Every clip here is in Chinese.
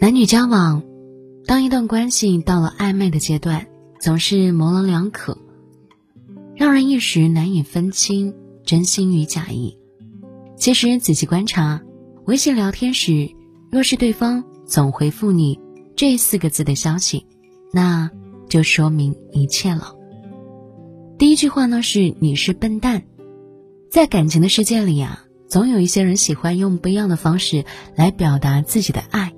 男女交往，当一段关系到了暧昧的阶段，总是模棱两可，让人一时难以分清真心与假意。其实仔细观察，微信聊天时，若是对方总回复你这四个字的消息，那就说明一切了。第一句话呢是“你是笨蛋”。在感情的世界里啊，总有一些人喜欢用不一样的方式来表达自己的爱。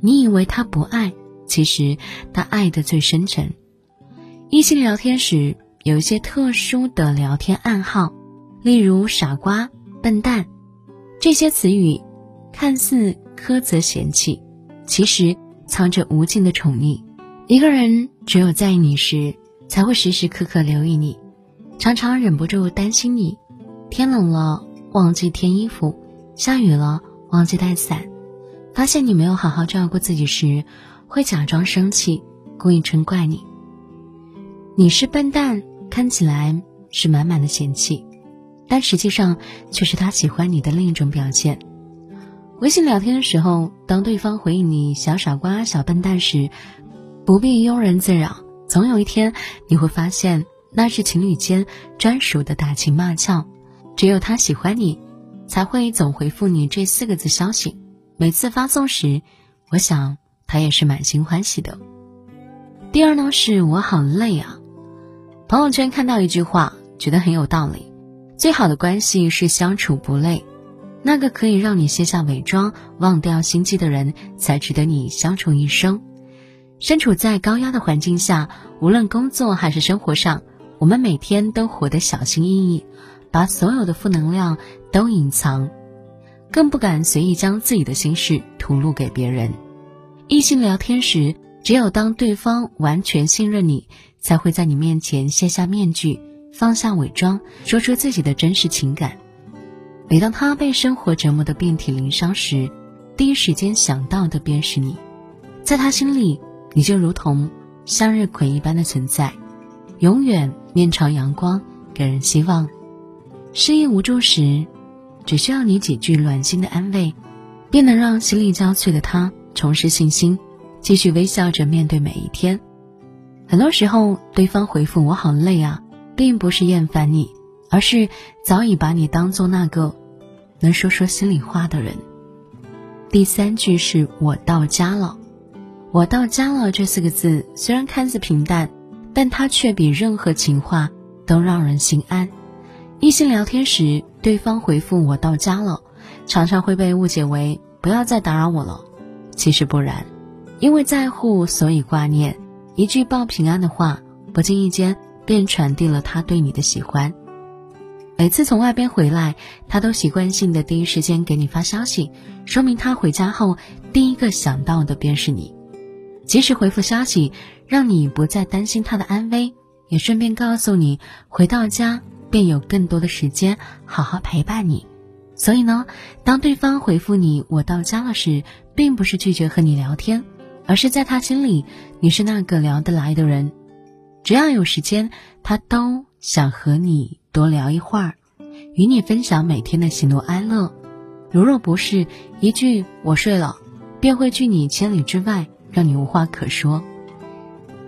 你以为他不爱，其实他爱的最深沉。异性聊天时有一些特殊的聊天暗号，例如“傻瓜”“笨蛋”这些词语，看似苛责嫌弃，其实藏着无尽的宠溺。一个人只有在意你时，才会时时刻刻留意你，常常忍不住担心你。天冷了忘记添衣服，下雨了忘记带伞。发现你没有好好照顾自己时，会假装生气，故意嗔怪你。你是笨蛋，看起来是满满的嫌弃，但实际上却是他喜欢你的另一种表现。微信聊天的时候，当对方回应你“小傻瓜”“小笨蛋”时，不必庸人自扰，总有一天你会发现，那是情侣间专属的打情骂俏。只有他喜欢你，才会总回复你这四个字消息。每次发送时，我想他也是满心欢喜的。第二呢，是我好累啊。朋友圈看到一句话，觉得很有道理：最好的关系是相处不累。那个可以让你卸下伪装、忘掉心机的人，才值得你相处一生。身处在高压的环境下，无论工作还是生活上，我们每天都活得小心翼翼，把所有的负能量都隐藏。更不敢随意将自己的心事吐露给别人。异性聊天时，只有当对方完全信任你，才会在你面前卸下面具，放下伪装，说出自己的真实情感。每当他被生活折磨得遍体鳞伤时，第一时间想到的便是你。在他心里，你就如同向日葵一般的存在，永远面朝阳光，给人希望。失意无助时。只需要你几句暖心的安慰，便能让心力交瘁的他重拾信心，继续微笑着面对每一天。很多时候，对方回复“我好累啊”，并不是厌烦你，而是早已把你当做那个能说说心里话的人。第三句是我到家了，“我到家了”这四个字虽然看似平淡，但它却比任何情话都让人心安。异性聊天时，对方回复“我到家了”，常常会被误解为“不要再打扰我了”。其实不然，因为在乎，所以挂念。一句报平安的话，不经意间便传递了他对你的喜欢。每次从外边回来，他都习惯性的第一时间给你发消息，说明他回家后第一个想到的便是你。及时回复消息，让你不再担心他的安危，也顺便告诉你回到家。便有更多的时间好好陪伴你，所以呢，当对方回复你“我到家了”时，并不是拒绝和你聊天，而是在他心里你是那个聊得来的人，只要有时间，他都想和你多聊一会儿，与你分享每天的喜怒哀乐。如若不是一句“我睡了”，便会拒你千里之外，让你无话可说。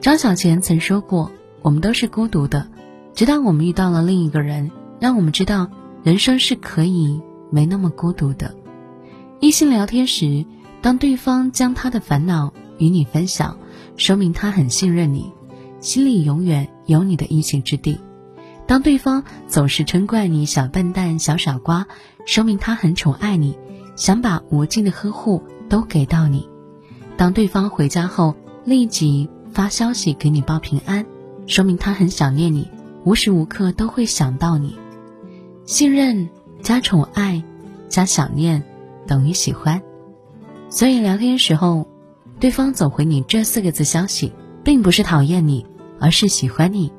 张小娴曾说过：“我们都是孤独的。”直到我们遇到了另一个人，让我们知道人生是可以没那么孤独的。异性聊天时，当对方将他的烦恼与你分享，说明他很信任你，心里永远有你的一席之地；当对方总是称怪你小笨蛋、小傻瓜，说明他很宠爱你，想把无尽的呵护都给到你；当对方回家后立即发消息给你报平安，说明他很想念你。无时无刻都会想到你，信任加宠爱加想念等于喜欢，所以聊天时候，对方总回你这四个字消息，并不是讨厌你，而是喜欢你。